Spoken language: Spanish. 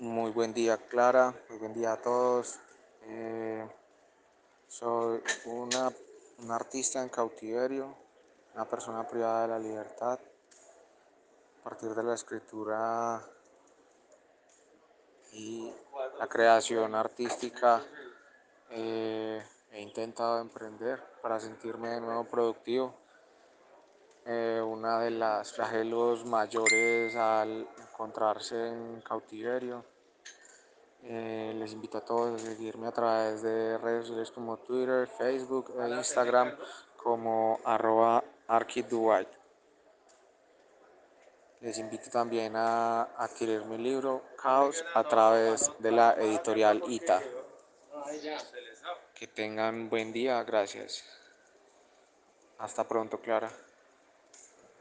Muy buen día, Clara. Muy buen día a todos. Eh, soy una, un artista en cautiverio, una persona privada de la libertad. A partir de la escritura y la creación artística, eh, he intentado emprender para sentirme de nuevo productivo. Eh, una de las flagelos mayores al encontrarse en cautiverio. Eh, les invito a todos a seguirme a través de redes sociales como Twitter, Facebook e Instagram como arroba Les invito también a adquirir mi libro Caos a través de la editorial ITA. Que tengan buen día, gracias. Hasta pronto, Clara.